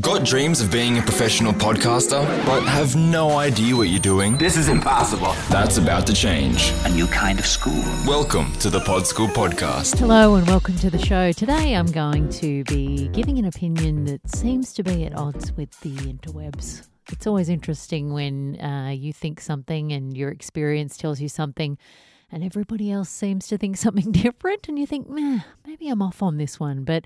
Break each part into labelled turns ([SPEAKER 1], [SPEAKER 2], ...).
[SPEAKER 1] Got dreams of being a professional podcaster, but have no idea what you're doing?
[SPEAKER 2] This is impossible.
[SPEAKER 1] That's about to change.
[SPEAKER 2] A new kind of school.
[SPEAKER 1] Welcome to the Pod School Podcast.
[SPEAKER 3] Hello and welcome to the show. Today I'm going to be giving an opinion that seems to be at odds with the interwebs. It's always interesting when uh, you think something and your experience tells you something, and everybody else seems to think something different, and you think, Meh, maybe I'm off on this one. But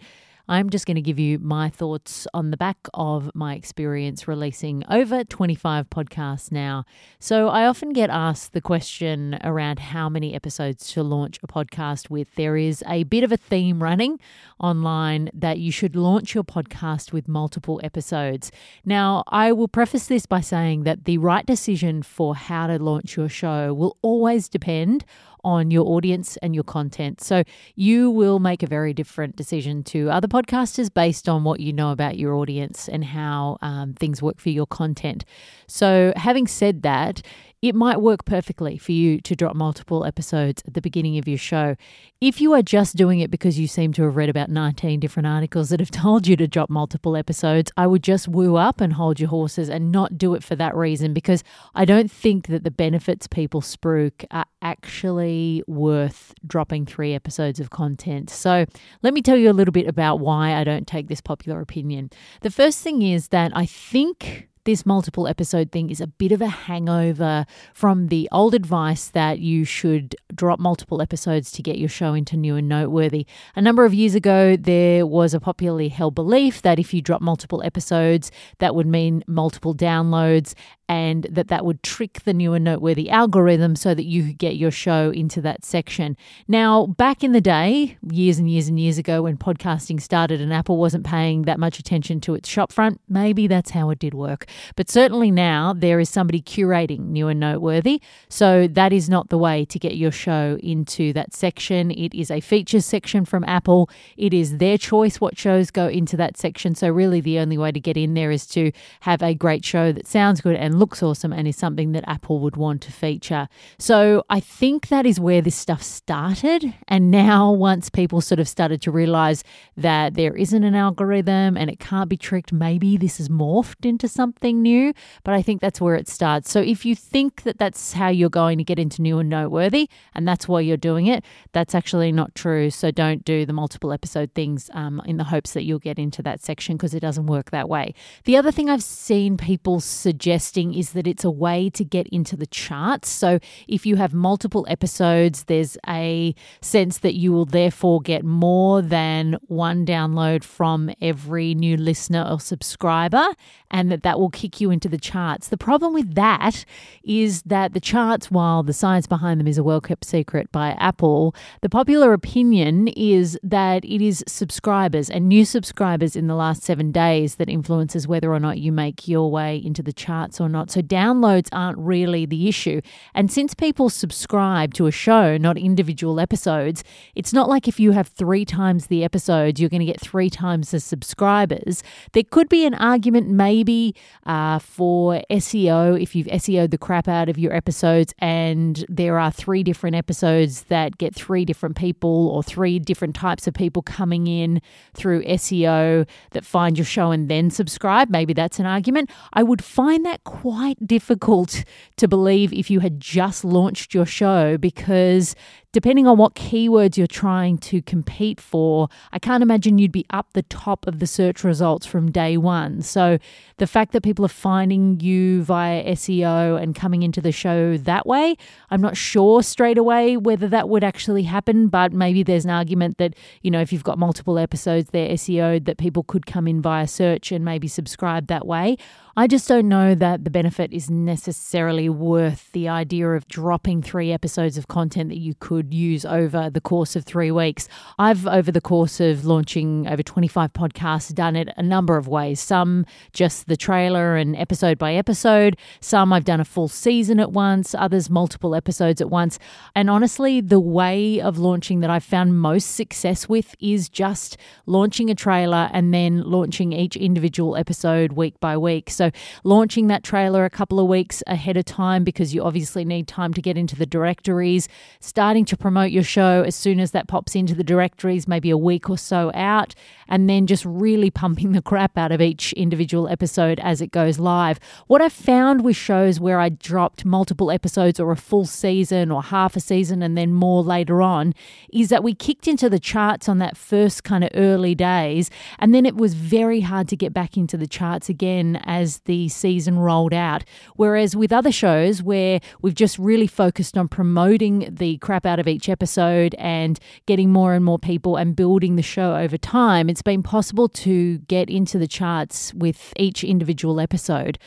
[SPEAKER 3] I'm just going to give you my thoughts on the back of my experience releasing over 25 podcasts now. So I often get asked the question around how many episodes to launch a podcast with. There is a bit of a theme running online that you should launch your podcast with multiple episodes. Now, I will preface this by saying that the right decision for how to launch your show will always depend on your audience and your content. So you will make a very different decision to other podcasters based on what you know about your audience and how um, things work for your content. So, having said that, it might work perfectly for you to drop multiple episodes at the beginning of your show. If you are just doing it because you seem to have read about 19 different articles that have told you to drop multiple episodes, I would just woo up and hold your horses and not do it for that reason because I don't think that the benefits people spruik are actually worth dropping three episodes of content. So let me tell you a little bit about why I don't take this popular opinion. The first thing is that I think this multiple episode thing is a bit of a hangover from the old advice that you should drop multiple episodes to get your show into new and noteworthy. A number of years ago, there was a popularly held belief that if you drop multiple episodes, that would mean multiple downloads and that that would trick the new and noteworthy algorithm so that you could get your show into that section. Now, back in the day, years and years and years ago when podcasting started and Apple wasn't paying that much attention to its shopfront, maybe that's how it did work. But certainly now there is somebody curating new and noteworthy. So that is not the way to get your show into that section. It is a features section from Apple. It is their choice what shows go into that section. So really the only way to get in there is to have a great show that sounds good and looks awesome and is something that Apple would want to feature. So I think that is where this stuff started. And now, once people sort of started to realize that there isn't an algorithm and it can't be tricked, maybe this has morphed into something new. But I think that's where it starts. So if you think that that's how you're going to get into new and noteworthy and that's why you're doing it, that's actually not true. So don't do the multiple episode things um, in the hopes that you'll get into that section because it doesn't work that way. The other thing I've seen people suggesting is that it's a way to get into the charts. So if you have multiple episodes, there's a sense that you will therefore get more than one download from every new listener or subscriber, and that that will kick you into the charts. The problem with that is that the charts, while the science behind them is a well kept secret by Apple, the popular opinion is that it is subscribers and new subscribers in the last seven days that influences whether or not you make your way into the charts or not. So downloads aren't really the issue. And since people subscribe to a show, not individual episodes, it's not like if you have three times the episodes, you're going to get three times the subscribers. There could be an argument maybe uh, for SEO if you've SEO'd the crap out of your episodes and there are three different episodes that get three different people or three different types of people coming in through SEO that find your show and then subscribe. Maybe that's an argument. I would find that quite difficult to believe if you had just launched your show because depending on what keywords you're trying to compete for, I can't imagine you'd be up the top of the search results from day one. So the fact that people are finding you via SEO and coming into the show that way, I'm not sure straight away whether that would actually happen, but maybe there's an argument that, you know, if you've got multiple episodes there SEO'd, that people could come in via search and maybe subscribe that way. I just don't know that the benefit is necessarily worth the idea of dropping three episodes of content that you could use over the course of three weeks. I've, over the course of launching over 25 podcasts, done it a number of ways. Some just the trailer and episode by episode, some I've done a full season at once, others multiple episodes at once. And honestly, the way of launching that I've found most success with is just launching a trailer and then launching each individual episode week by week. So Launching that trailer a couple of weeks ahead of time because you obviously need time to get into the directories, starting to promote your show as soon as that pops into the directories, maybe a week or so out, and then just really pumping the crap out of each individual episode as it goes live. What I've found with shows where I dropped multiple episodes or a full season or half a season and then more later on is that we kicked into the charts on that first kind of early days, and then it was very hard to get back into the charts again as the season rolled out. Whereas with other shows where we've just really focused on promoting the crap out of each episode and getting more and more people and building the show over time, it's been possible to get into the charts with each individual episode.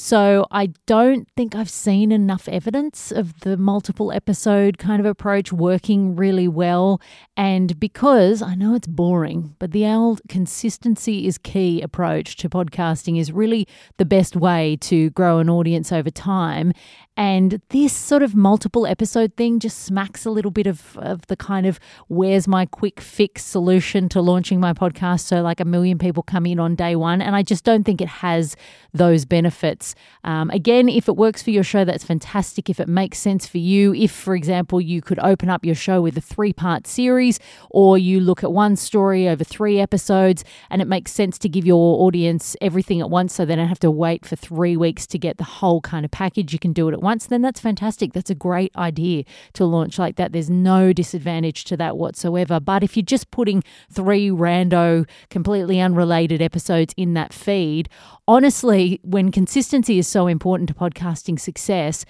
[SPEAKER 3] So I don't think I've seen enough evidence of the multiple episode kind of approach working really well. And because I know it's boring, but the old consistency is key approach to podcasting is really the best way to grow an audience over time. And this sort of multiple episode thing just smacks a little bit of, of the kind of where's my quick fix solution to launching my podcast so like a million people come in on day one. And I just don't think it has those benefits. Um, again, if it works for your show, that's fantastic. If it makes sense for you, if, for example, you could open up your show with a three part series or you look at one story over three episodes and it makes sense to give your audience everything at once so they don't have to wait for three weeks to get the whole kind of package, you can do it at then that's fantastic. That's a great idea to launch like that. There's no disadvantage to that whatsoever. But if you're just putting three rando, completely unrelated episodes in that feed, honestly, when consistency is so important to podcasting success,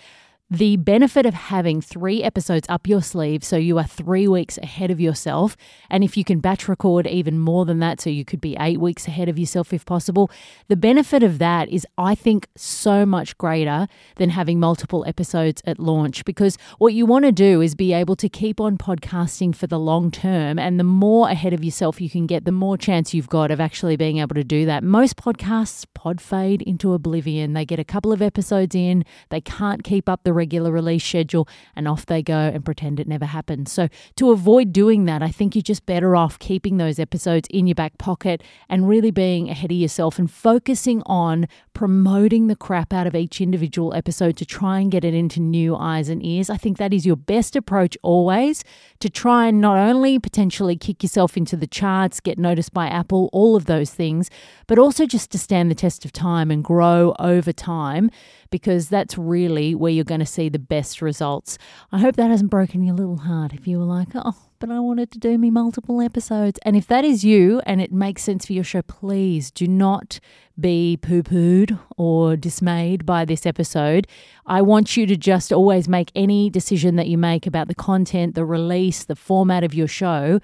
[SPEAKER 3] the benefit of having three episodes up your sleeve so you are three weeks ahead of yourself. And if you can batch record even more than that, so you could be eight weeks ahead of yourself if possible, the benefit of that is, I think, so much greater than having multiple episodes at launch because what you want to do is be able to keep on podcasting for the long term. And the more ahead of yourself you can get, the more chance you've got of actually being able to do that. Most podcasts pod fade into oblivion. They get a couple of episodes in, they can't keep up the regular release schedule, and off they go and pretend it never happened. So, to avoid doing that, I think you're just better off keeping those episodes in your back pocket and really being ahead of yourself and focusing on promoting the crap out of each individual episode to try and get it into new eyes and ears. I think that is your best approach always to try and not only potentially kick yourself into the charts, get noticed by Apple, all of those things, but also just to stand the test of time and grow over time because that's really where you're going to see the best results. I hope that hasn't broken your little heart if you were like, oh, but I wanted to do me multiple episodes. And if that is you and it makes sense for your show, please do not be poo pooed or dismayed by this episode. I want you to just always make any decision that you make about the content, the release, the format of your show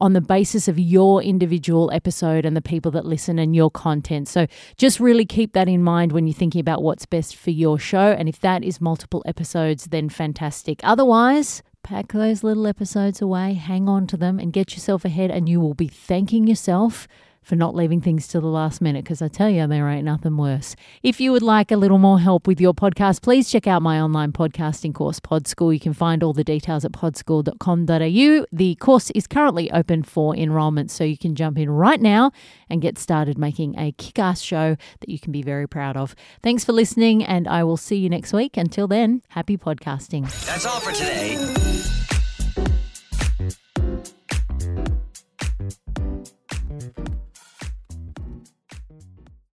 [SPEAKER 3] on the basis of your individual episode and the people that listen and your content. So just really keep that in mind when you're thinking about what's best for your show. And if that is multiple episodes, then fantastic. Otherwise, pack those little episodes away, hang on to them, and get yourself ahead, and you will be thanking yourself for not leaving things to the last minute because I tell you, there ain't nothing worse. If you would like a little more help with your podcast, please check out my online podcasting course, Pod School. You can find all the details at podschool.com.au. The course is currently open for enrollment, so you can jump in right now and get started making a kick ass show that you can be very proud of. Thanks for listening, and I will see you next week. Until then, happy podcasting.
[SPEAKER 2] That's all for today.